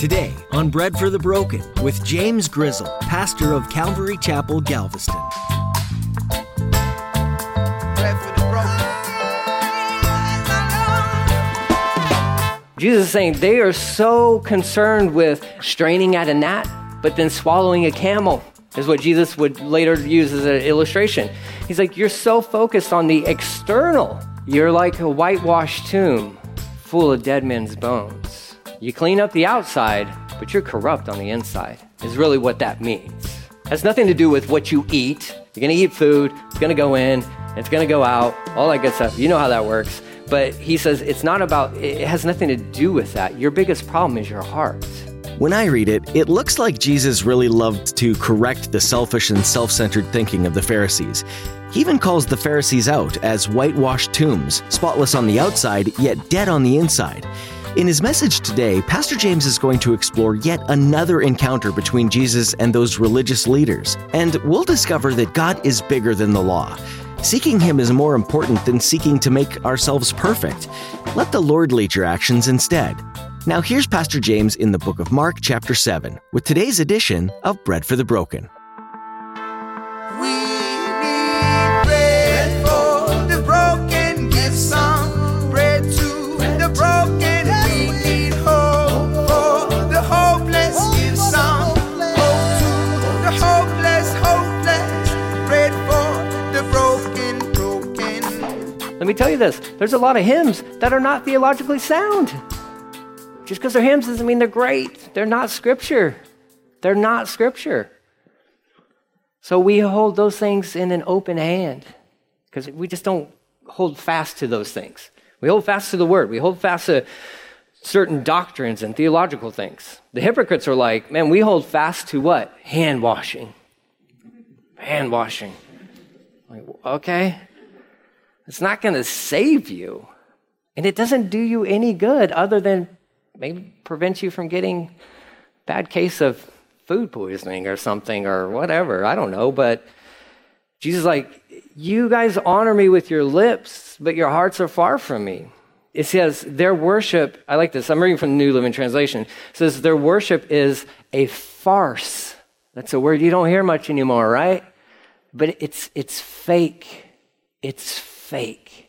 Today on Bread for the Broken with James Grizzle, pastor of Calvary Chapel, Galveston. Jesus is saying they are so concerned with straining at a gnat, but then swallowing a camel, is what Jesus would later use as an illustration. He's like, You're so focused on the external. You're like a whitewashed tomb full of dead men's bones. You clean up the outside, but you're corrupt on the inside, is really what that means. It has nothing to do with what you eat. You're gonna eat food, it's gonna go in, it's gonna go out, all that good stuff. You know how that works. But he says it's not about, it has nothing to do with that. Your biggest problem is your heart. When I read it, it looks like Jesus really loved to correct the selfish and self centered thinking of the Pharisees. He even calls the Pharisees out as whitewashed tombs, spotless on the outside, yet dead on the inside. In his message today, Pastor James is going to explore yet another encounter between Jesus and those religious leaders, and we'll discover that God is bigger than the law. Seeking Him is more important than seeking to make ourselves perfect. Let the Lord lead your actions instead. Now, here's Pastor James in the book of Mark, chapter 7, with today's edition of Bread for the Broken. Let me tell you this there's a lot of hymns that are not theologically sound. Just because they're hymns doesn't mean they're great. They're not scripture. They're not scripture. So we hold those things in an open hand because we just don't hold fast to those things. We hold fast to the word, we hold fast to certain doctrines and theological things. The hypocrites are like, man, we hold fast to what? Hand washing. Hand washing. Like, okay. It's not going to save you. And it doesn't do you any good other than maybe prevent you from getting bad case of food poisoning or something or whatever. I don't know. But Jesus is like, you guys honor me with your lips, but your hearts are far from me. It says their worship, I like this, I'm reading from the New Living Translation. It says their worship is a farce. That's a word you don't hear much anymore, right? But it's it's fake. It's fake.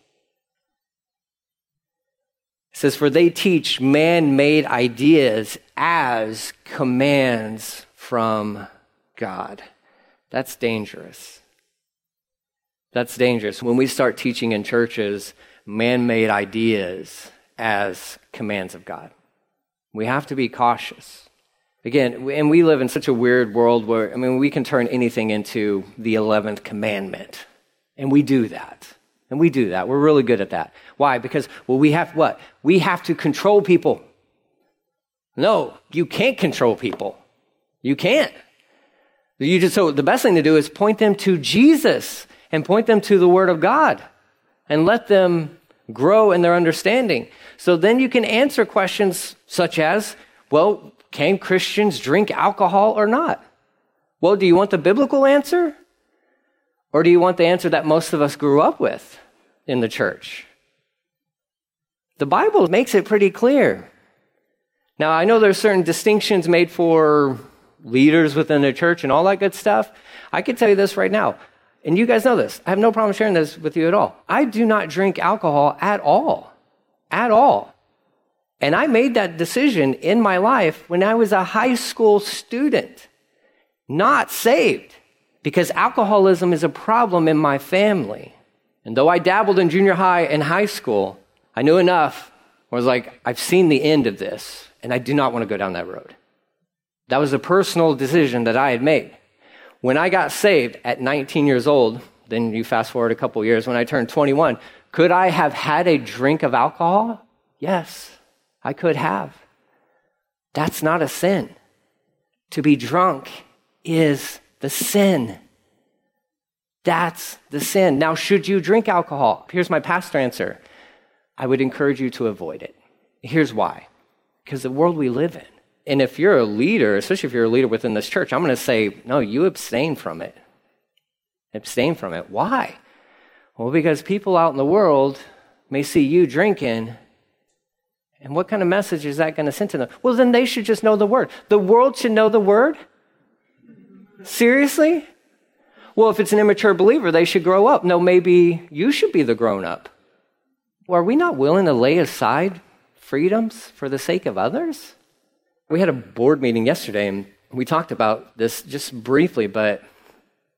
It says, For they teach man made ideas as commands from God. That's dangerous. That's dangerous. When we start teaching in churches man made ideas as commands of God, we have to be cautious. Again, and we live in such a weird world where, I mean, we can turn anything into the 11th commandment. And we do that. And we do that. We're really good at that. Why? Because, well, we have what? We have to control people. No, you can't control people. You can't. You just, so the best thing to do is point them to Jesus and point them to the Word of God and let them grow in their understanding. So then you can answer questions such as, well, can Christians drink alcohol or not? Well, do you want the biblical answer? Or do you want the answer that most of us grew up with in the church? The Bible makes it pretty clear. Now, I know there's certain distinctions made for leaders within the church and all that good stuff. I can tell you this right now, and you guys know this. I have no problem sharing this with you at all. I do not drink alcohol at all. At all. And I made that decision in my life when I was a high school student, not saved, because alcoholism is a problem in my family. And though I dabbled in junior high and high school, I knew enough. I was like, I've seen the end of this, and I do not want to go down that road. That was a personal decision that I had made. When I got saved at 19 years old, then you fast forward a couple years, when I turned 21, could I have had a drink of alcohol? Yes, I could have. That's not a sin. To be drunk is the sin. That's the sin. Now, should you drink alcohol? Here's my pastor answer I would encourage you to avoid it. Here's why because the world we live in, and if you're a leader, especially if you're a leader within this church, I'm going to say, no, you abstain from it. Abstain from it. Why? Well, because people out in the world may see you drinking And what kind of message is that going to send to them? Well, then they should just know the word. The world should know the word? Seriously? Well, if it's an immature believer, they should grow up. No, maybe you should be the grown up. Well, are we not willing to lay aside freedoms for the sake of others? We had a board meeting yesterday and we talked about this just briefly, but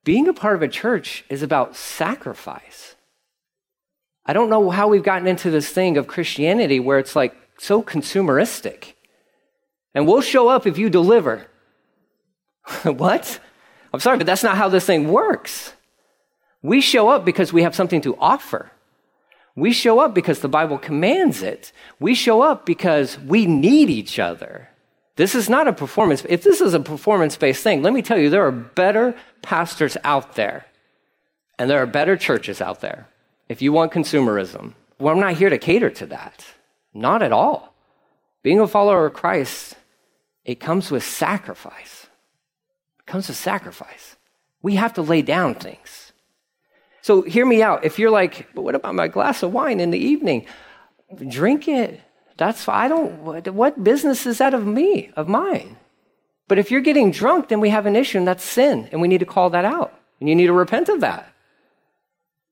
being a part of a church is about sacrifice. I don't know how we've gotten into this thing of Christianity where it's like so consumeristic. And we'll show up if you deliver. what? I'm sorry, but that's not how this thing works. We show up because we have something to offer. We show up because the Bible commands it. We show up because we need each other. This is not a performance. If this is a performance based thing, let me tell you, there are better pastors out there, and there are better churches out there. If you want consumerism, well, I'm not here to cater to that. Not at all. Being a follower of Christ, it comes with sacrifice. Comes with sacrifice. We have to lay down things. So hear me out. If you're like, but what about my glass of wine in the evening? Drink it. That's I don't. What business is that of me, of mine? But if you're getting drunk, then we have an issue, and that's sin, and we need to call that out, and you need to repent of that.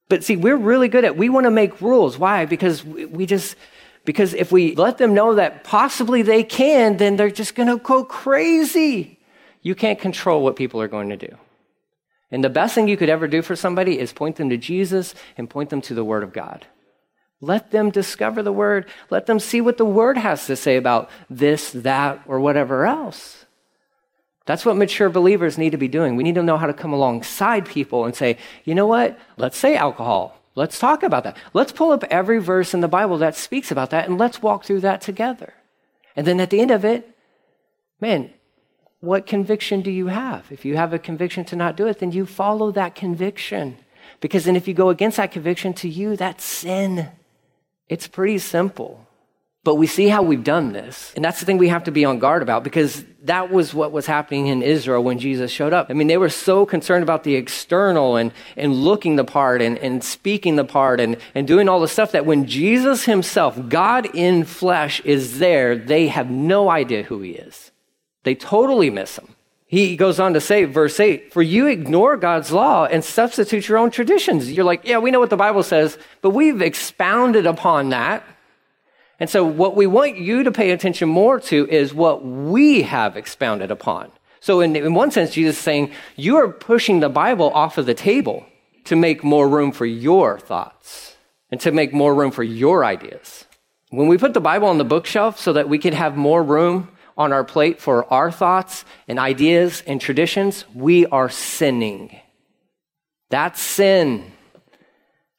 But see, we're really good at we want to make rules. Why? Because we just because if we let them know that possibly they can, then they're just going to go crazy. You can't control what people are going to do. And the best thing you could ever do for somebody is point them to Jesus and point them to the Word of God. Let them discover the Word. Let them see what the Word has to say about this, that, or whatever else. That's what mature believers need to be doing. We need to know how to come alongside people and say, you know what? Let's say alcohol. Let's talk about that. Let's pull up every verse in the Bible that speaks about that and let's walk through that together. And then at the end of it, man, what conviction do you have? If you have a conviction to not do it, then you follow that conviction. Because then if you go against that conviction to you, that's sin. It's pretty simple. But we see how we've done this. And that's the thing we have to be on guard about because that was what was happening in Israel when Jesus showed up. I mean, they were so concerned about the external and, and looking the part and, and speaking the part and, and doing all the stuff that when Jesus himself, God in flesh, is there, they have no idea who he is. They totally miss him. He goes on to say, verse 8, for you ignore God's law and substitute your own traditions. You're like, yeah, we know what the Bible says, but we've expounded upon that. And so, what we want you to pay attention more to is what we have expounded upon. So, in, in one sense, Jesus is saying, you are pushing the Bible off of the table to make more room for your thoughts and to make more room for your ideas. When we put the Bible on the bookshelf so that we could have more room on our plate for our thoughts and ideas and traditions, we are sinning. That's sin.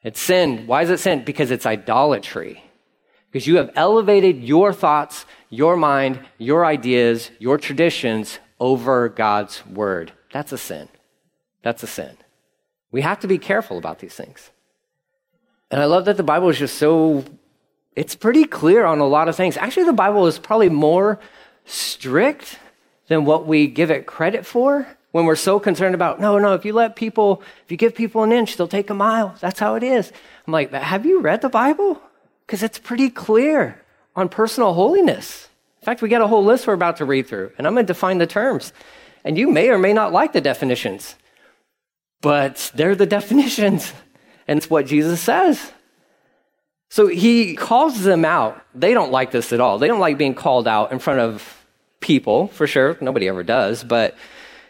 It's sin. Why is it sin? Because it's idolatry. Because you have elevated your thoughts, your mind, your ideas, your traditions over God's word. That's a sin. That's a sin. We have to be careful about these things. And I love that the Bible is just so, it's pretty clear on a lot of things. Actually, the Bible is probably more strict than what we give it credit for when we're so concerned about, no, no, if you let people, if you give people an inch, they'll take a mile. That's how it is. I'm like, have you read the Bible? because it's pretty clear on personal holiness. In fact, we got a whole list we're about to read through, and I'm going to define the terms. And you may or may not like the definitions, but they're the definitions, and it's what Jesus says. So he calls them out. They don't like this at all. They don't like being called out in front of people, for sure. Nobody ever does, but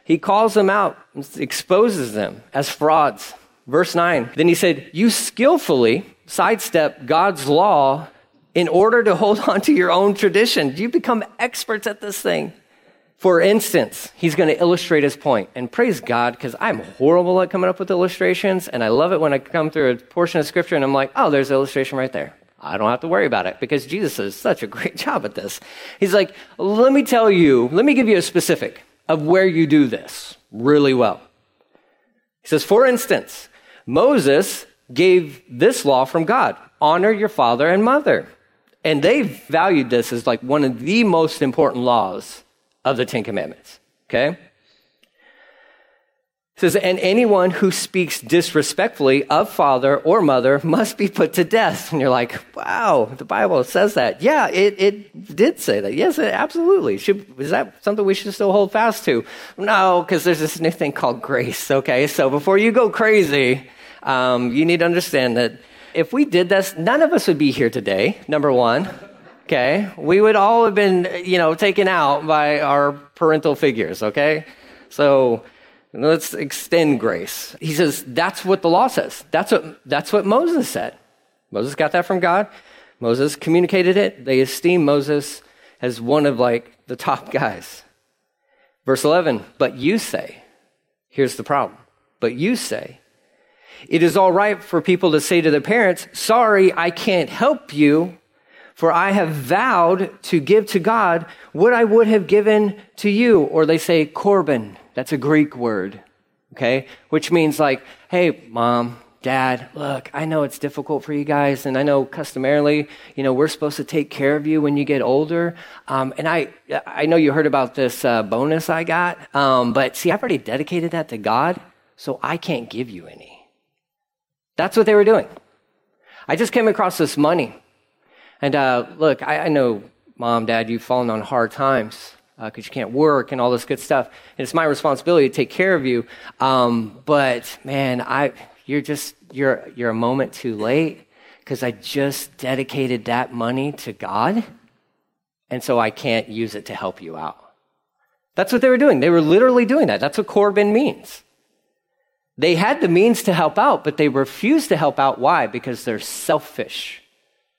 he calls them out, exposes them as frauds. Verse 9, then he said, You skillfully sidestep God's law in order to hold on to your own tradition. You become experts at this thing. For instance, he's going to illustrate his point. And praise God, because I'm horrible at coming up with illustrations. And I love it when I come through a portion of scripture and I'm like, oh, there's an illustration right there. I don't have to worry about it because Jesus does such a great job at this. He's like, let me tell you, let me give you a specific of where you do this really well. He says, for instance, Moses gave this law from God honor your father and mother. And they valued this as like one of the most important laws of the Ten Commandments. Okay? It says, and anyone who speaks disrespectfully of father or mother must be put to death. And you're like, wow, the Bible says that. Yeah, it, it did say that. Yes, it absolutely. Should, is that something we should still hold fast to? No, because there's this new thing called grace, okay? So before you go crazy, um, you need to understand that if we did this, none of us would be here today, number one. Okay? We would all have been, you know, taken out by our parental figures, okay? So let's extend grace. He says that's what the law says. That's what that's what Moses said. Moses got that from God. Moses communicated it. They esteem Moses as one of like the top guys. Verse 11, but you say, here's the problem. But you say, it is all right for people to say to their parents, sorry, I can't help you for I have vowed to give to God what I would have given to you. Or they say korban. That's a Greek word. Okay. Which means like, hey, mom, dad, look, I know it's difficult for you guys. And I know customarily, you know, we're supposed to take care of you when you get older. Um, and I, I know you heard about this uh, bonus I got. Um, but see, I've already dedicated that to God. So I can't give you any. That's what they were doing. I just came across this money. And uh, look, I, I, know, mom, dad, you've fallen on hard times because uh, you can't work and all this good stuff. And it's my responsibility to take care of you. Um, but man, I, you're just, you're, you're a moment too late because I just dedicated that money to God. And so I can't use it to help you out. That's what they were doing. They were literally doing that. That's what Korban means. They had the means to help out, but they refused to help out. Why? Because they're selfish.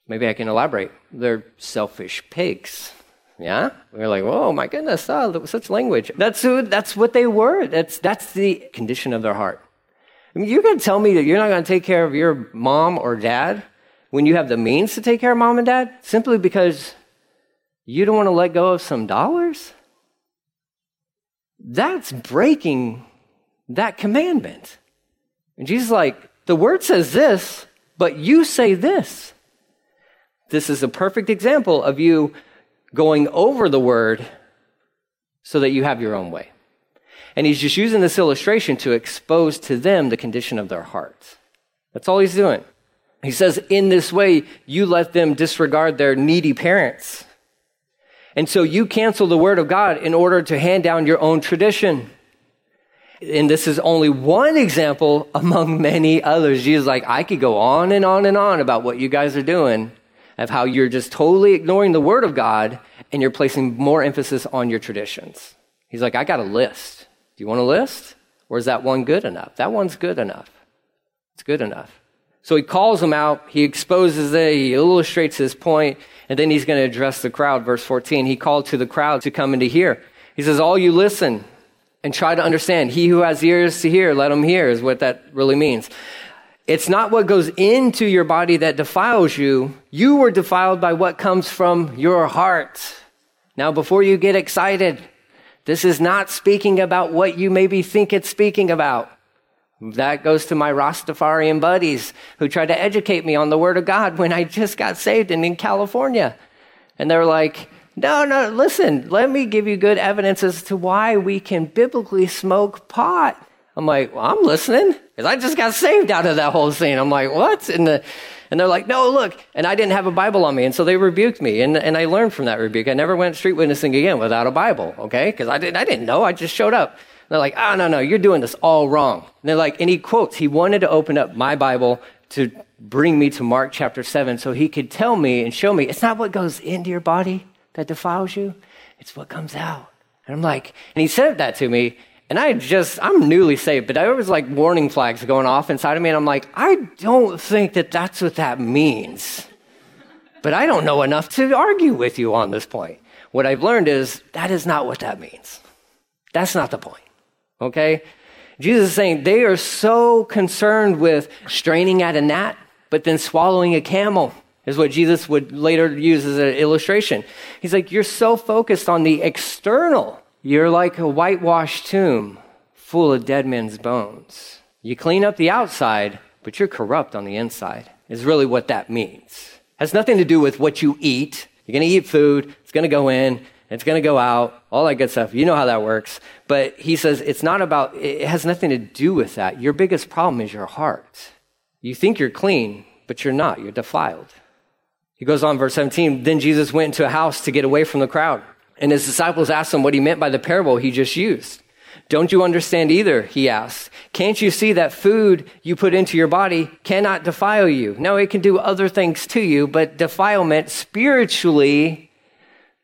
Maybe I can elaborate. They're selfish pigs. Yeah? We're like, oh my goodness, oh, such language. That's, who, that's what they were. That's, that's the condition of their heart. I mean, you're going to tell me that you're not going to take care of your mom or dad when you have the means to take care of mom and dad simply because you don't want to let go of some dollars? That's breaking that commandment. And Jesus is like, the word says this, but you say this. This is a perfect example of you going over the word so that you have your own way. And he's just using this illustration to expose to them the condition of their hearts. That's all he's doing. He says, in this way, you let them disregard their needy parents. And so you cancel the word of God in order to hand down your own tradition. And this is only one example among many others. Jesus like, I could go on and on and on about what you guys are doing of how you're just totally ignoring the word of God and you're placing more emphasis on your traditions. He's like, I got a list. Do you want a list? Or is that one good enough? That one's good enough. It's good enough. So he calls them out, he exposes it, he illustrates his point, and then he's going to address the crowd. Verse 14, he called to the crowd to come and to hear. He says, All you listen and try to understand. He who has ears to hear, let him hear, is what that really means. It's not what goes into your body that defiles you. You were defiled by what comes from your heart. Now, before you get excited, this is not speaking about what you maybe think it's speaking about. That goes to my Rastafarian buddies who tried to educate me on the Word of God when I just got saved and in California. And they're like, no, no, listen, let me give you good evidence as to why we can biblically smoke pot. I'm like, well, I'm listening because I just got saved out of that whole scene. I'm like, what? And, the, and they're like, no, look. And I didn't have a Bible on me. And so they rebuked me. And, and I learned from that rebuke. I never went street witnessing again without a Bible, okay? Because I didn't, I didn't know. I just showed up. And they're like, oh, no, no, you're doing this all wrong. And they're like, and he quotes, he wanted to open up my Bible to bring me to Mark chapter 7 so he could tell me and show me it's not what goes into your body that defiles you, it's what comes out. And I'm like, and he said that to me. And I just, I'm newly saved, but there was like warning flags going off inside of me. And I'm like, I don't think that that's what that means. But I don't know enough to argue with you on this point. What I've learned is that is not what that means. That's not the point. Okay? Jesus is saying they are so concerned with straining at a gnat, but then swallowing a camel is what Jesus would later use as an illustration. He's like, you're so focused on the external you're like a whitewashed tomb full of dead men's bones. You clean up the outside, but you're corrupt on the inside, is really what that means. Has nothing to do with what you eat. You're going to eat food, it's going to go in, It's going to go out, all that good stuff. You know how that works. But he says it's not about, it has nothing to do with that. Your biggest problem is your heart. You think you're clean, but you're not. You're defiled. He goes on, verse 17. Then Jesus went into a house to get away from the crowd. And his disciples asked him what he meant by the parable he just used. Don't you understand either? He asked. Can't you see that food you put into your body cannot defile you? No, it can do other things to you, but defilement spiritually,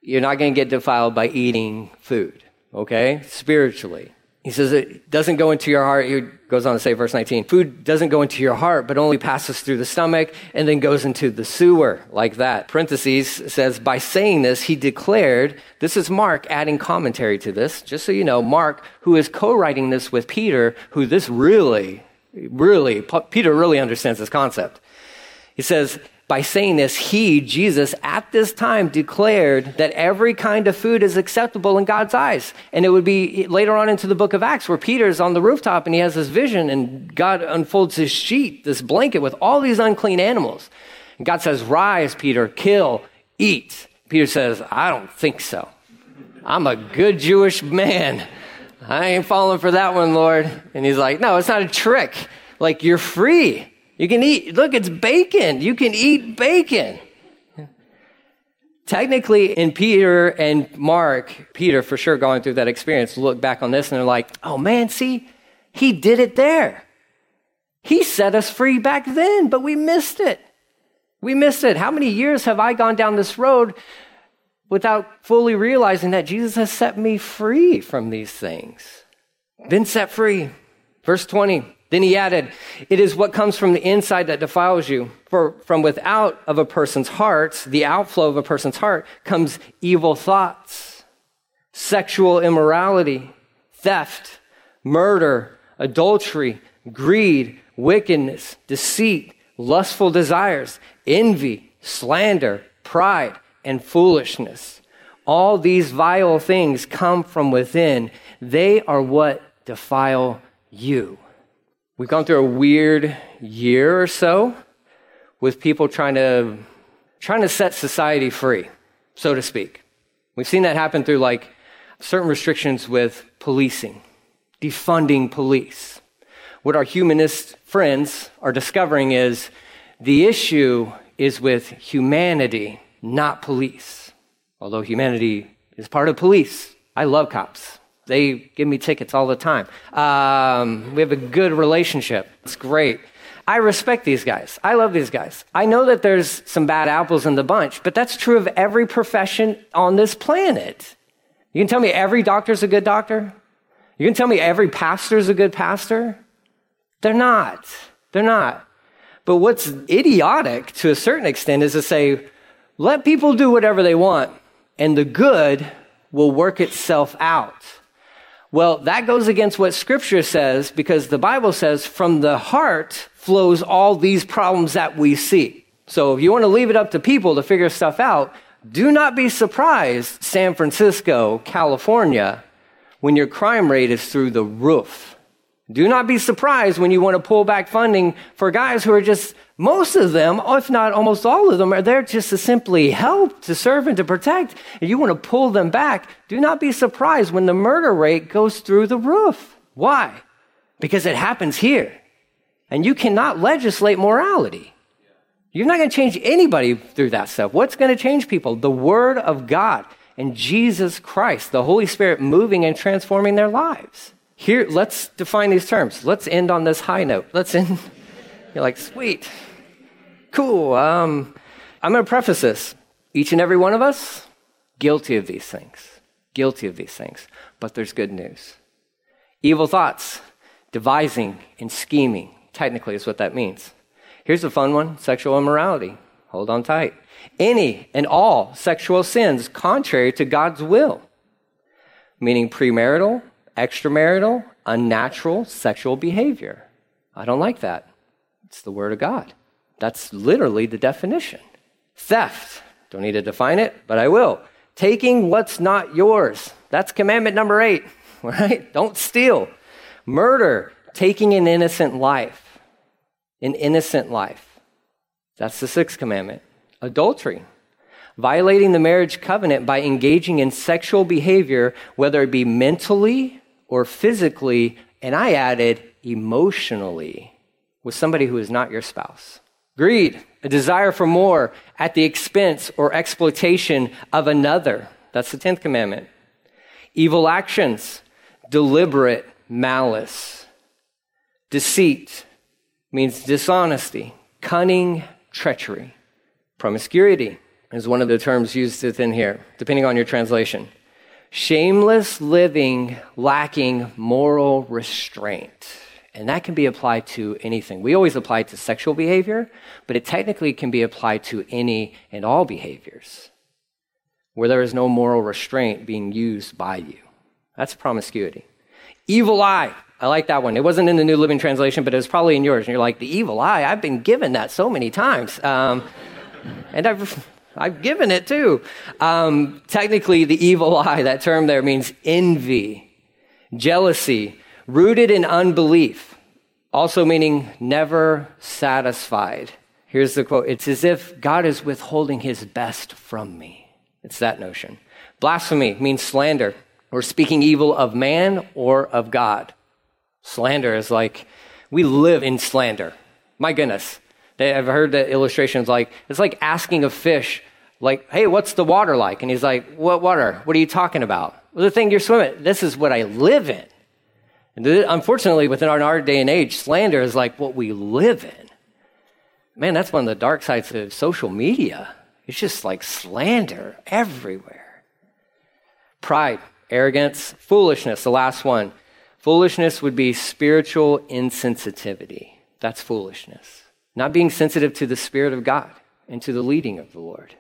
you're not going to get defiled by eating food, okay? Spiritually. He says it doesn't go into your heart. He goes on to say, verse 19, food doesn't go into your heart, but only passes through the stomach and then goes into the sewer, like that. Parentheses says, by saying this, he declared, this is Mark adding commentary to this, just so you know, Mark, who is co writing this with Peter, who this really, really, Peter really understands this concept. He says, by saying this, he, Jesus, at this time declared that every kind of food is acceptable in God's eyes. And it would be later on into the book of Acts where Peter's on the rooftop and he has this vision and God unfolds his sheet, this blanket with all these unclean animals. And God says, Rise, Peter, kill, eat. Peter says, I don't think so. I'm a good Jewish man. I ain't falling for that one, Lord. And he's like, No, it's not a trick. Like, you're free. You can eat, look, it's bacon. You can eat bacon. Technically, in Peter and Mark, Peter for sure going through that experience, look back on this and they're like, oh man, see, he did it there. He set us free back then, but we missed it. We missed it. How many years have I gone down this road without fully realizing that Jesus has set me free from these things? Been set free. Verse 20. Then he added, It is what comes from the inside that defiles you. For from without of a person's heart, the outflow of a person's heart, comes evil thoughts, sexual immorality, theft, murder, adultery, greed, wickedness, deceit, lustful desires, envy, slander, pride, and foolishness. All these vile things come from within. They are what defile you. We've gone through a weird year or so with people trying to trying to set society free, so to speak. We've seen that happen through like certain restrictions with policing, defunding police. What our humanist friends are discovering is the issue is with humanity, not police. Although humanity is part of police. I love cops. They give me tickets all the time. Um, we have a good relationship. It's great. I respect these guys. I love these guys. I know that there's some bad apples in the bunch, but that's true of every profession on this planet. You can tell me every doctor's a good doctor? You can tell me every pastor's a good pastor? They're not. They're not. But what's idiotic to a certain extent is to say, let people do whatever they want, and the good will work itself out. Well, that goes against what scripture says because the Bible says from the heart flows all these problems that we see. So if you want to leave it up to people to figure stuff out, do not be surprised, San Francisco, California, when your crime rate is through the roof. Do not be surprised when you want to pull back funding for guys who are just, most of them, if not almost all of them, are there just to simply help, to serve, and to protect. And you want to pull them back. Do not be surprised when the murder rate goes through the roof. Why? Because it happens here. And you cannot legislate morality. You're not going to change anybody through that stuff. What's going to change people? The Word of God and Jesus Christ, the Holy Spirit moving and transforming their lives. Here, let's define these terms. Let's end on this high note. Let's end. You're like, sweet, cool. Um, I'm going to preface this. Each and every one of us, guilty of these things. Guilty of these things. But there's good news. Evil thoughts, devising and scheming, technically is what that means. Here's a fun one sexual immorality. Hold on tight. Any and all sexual sins contrary to God's will, meaning premarital, extramarital, unnatural sexual behavior. I don't like that. It's the Word of God. That's literally the definition. Theft. Don't need to define it, but I will. Taking what's not yours. That's commandment number eight, right? Don't steal. Murder. Taking an innocent life. An innocent life. That's the sixth commandment. Adultery. violating the marriage covenant by engaging in sexual behavior, whether it be mentally or physically, and I added emotionally, with somebody who is not your spouse. Greed, a desire for more at the expense or exploitation of another. That's the 10th commandment. Evil actions, deliberate malice. Deceit means dishonesty, cunning, treachery. Promiscuity is one of the terms used within here, depending on your translation. Shameless living lacking moral restraint. And that can be applied to anything. We always apply it to sexual behavior, but it technically can be applied to any and all behaviors where there is no moral restraint being used by you. That's promiscuity. Evil eye. I like that one. It wasn't in the New Living Translation, but it was probably in yours. And you're like, the evil eye? I've been given that so many times. Um, and I've, I've given it too. Um, technically, the evil eye, that term there means envy, jealousy, rooted in unbelief, also meaning never satisfied. Here's the quote It's as if God is withholding his best from me. It's that notion. Blasphemy means slander or speaking evil of man or of God. Slander is like, we live in slander. My goodness. I've heard the illustrations like, it's like asking a fish, like, hey, what's the water like? And he's like, what water? What are you talking about? Well, the thing you're swimming, this is what I live in. And unfortunately, within our day and age, slander is like what we live in. Man, that's one of the dark sides of social media. It's just like slander everywhere. Pride, arrogance, foolishness, the last one. Foolishness would be spiritual insensitivity. That's foolishness. Not being sensitive to the Spirit of God and to the leading of the Lord.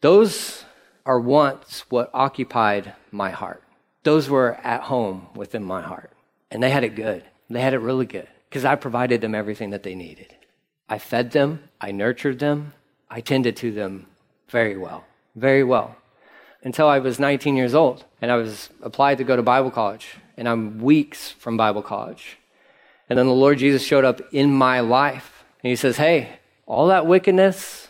Those are once what occupied my heart. Those were at home within my heart. And they had it good. They had it really good because I provided them everything that they needed. I fed them, I nurtured them, I tended to them very well, very well. Until I was 19 years old and I was applied to go to Bible college. And I'm weeks from Bible college. And then the Lord Jesus showed up in my life. And he says, Hey, all that wickedness,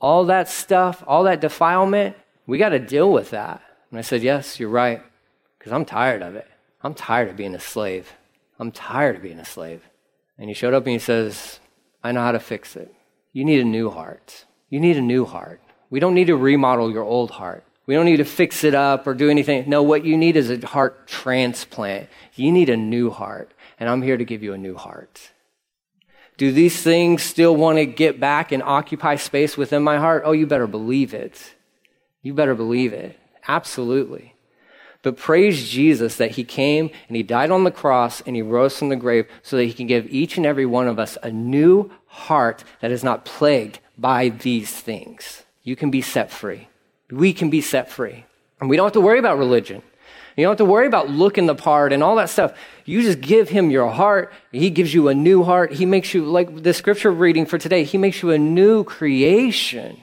all that stuff, all that defilement, we got to deal with that. And I said, Yes, you're right, because I'm tired of it. I'm tired of being a slave. I'm tired of being a slave. And he showed up and he says, I know how to fix it. You need a new heart. You need a new heart. We don't need to remodel your old heart. We don't need to fix it up or do anything. No, what you need is a heart transplant. You need a new heart. And I'm here to give you a new heart. Do these things still want to get back and occupy space within my heart? Oh, you better believe it. You better believe it. Absolutely. But praise Jesus that he came and he died on the cross and he rose from the grave so that he can give each and every one of us a new heart that is not plagued by these things. You can be set free. We can be set free. And we don't have to worry about religion. You don't have to worry about looking the part and all that stuff. You just give him your heart. He gives you a new heart. He makes you, like the scripture reading for today, he makes you a new creation.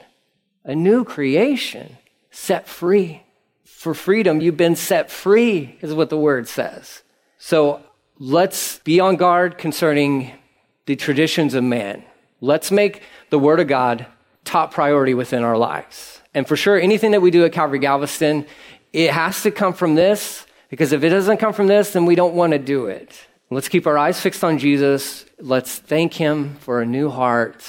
A new creation set free for freedom. You've been set free, is what the word says. So let's be on guard concerning the traditions of man. Let's make the word of God top priority within our lives. And for sure, anything that we do at Calvary Galveston, it has to come from this, because if it doesn't come from this, then we don't want to do it. Let's keep our eyes fixed on Jesus. Let's thank him for a new heart.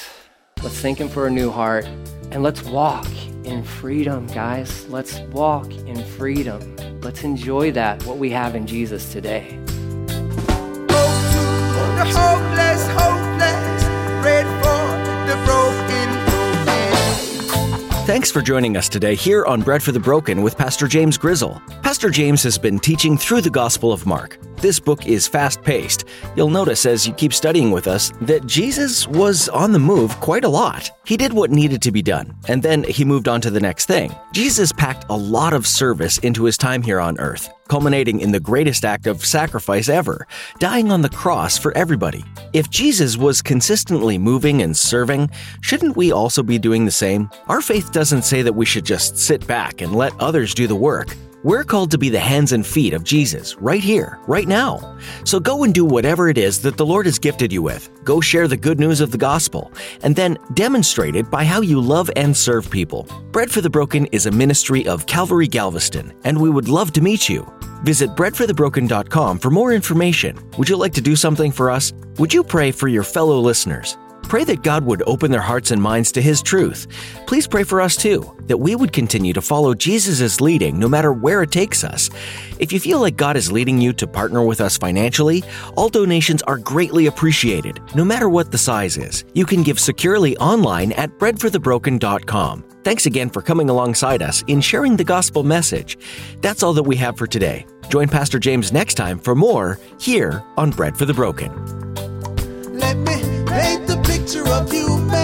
Let's thank him for a new heart. And let's walk in freedom, guys. Let's walk in freedom. Let's enjoy that, what we have in Jesus today. Thanks for joining us today here on Bread for the Broken with Pastor James Grizzle. Pastor James has been teaching through the Gospel of Mark. This book is fast paced. You'll notice as you keep studying with us that Jesus was on the move quite a lot. He did what needed to be done, and then he moved on to the next thing. Jesus packed a lot of service into his time here on earth, culminating in the greatest act of sacrifice ever, dying on the cross for everybody. If Jesus was consistently moving and serving, shouldn't we also be doing the same? Our faith doesn't say that we should just sit back and let others do the work. We're called to be the hands and feet of Jesus right here, right now. So go and do whatever it is that the Lord has gifted you with. Go share the good news of the gospel, and then demonstrate it by how you love and serve people. Bread for the Broken is a ministry of Calvary Galveston, and we would love to meet you. Visit breadforthebroken.com for more information. Would you like to do something for us? Would you pray for your fellow listeners? Pray that God would open their hearts and minds to His truth. Please pray for us too, that we would continue to follow Jesus' leading no matter where it takes us. If you feel like God is leading you to partner with us financially, all donations are greatly appreciated, no matter what the size is. You can give securely online at breadforthebroken.com. Thanks again for coming alongside us in sharing the gospel message. That's all that we have for today. Join Pastor James next time for more here on Bread for the Broken. Picture of humanity.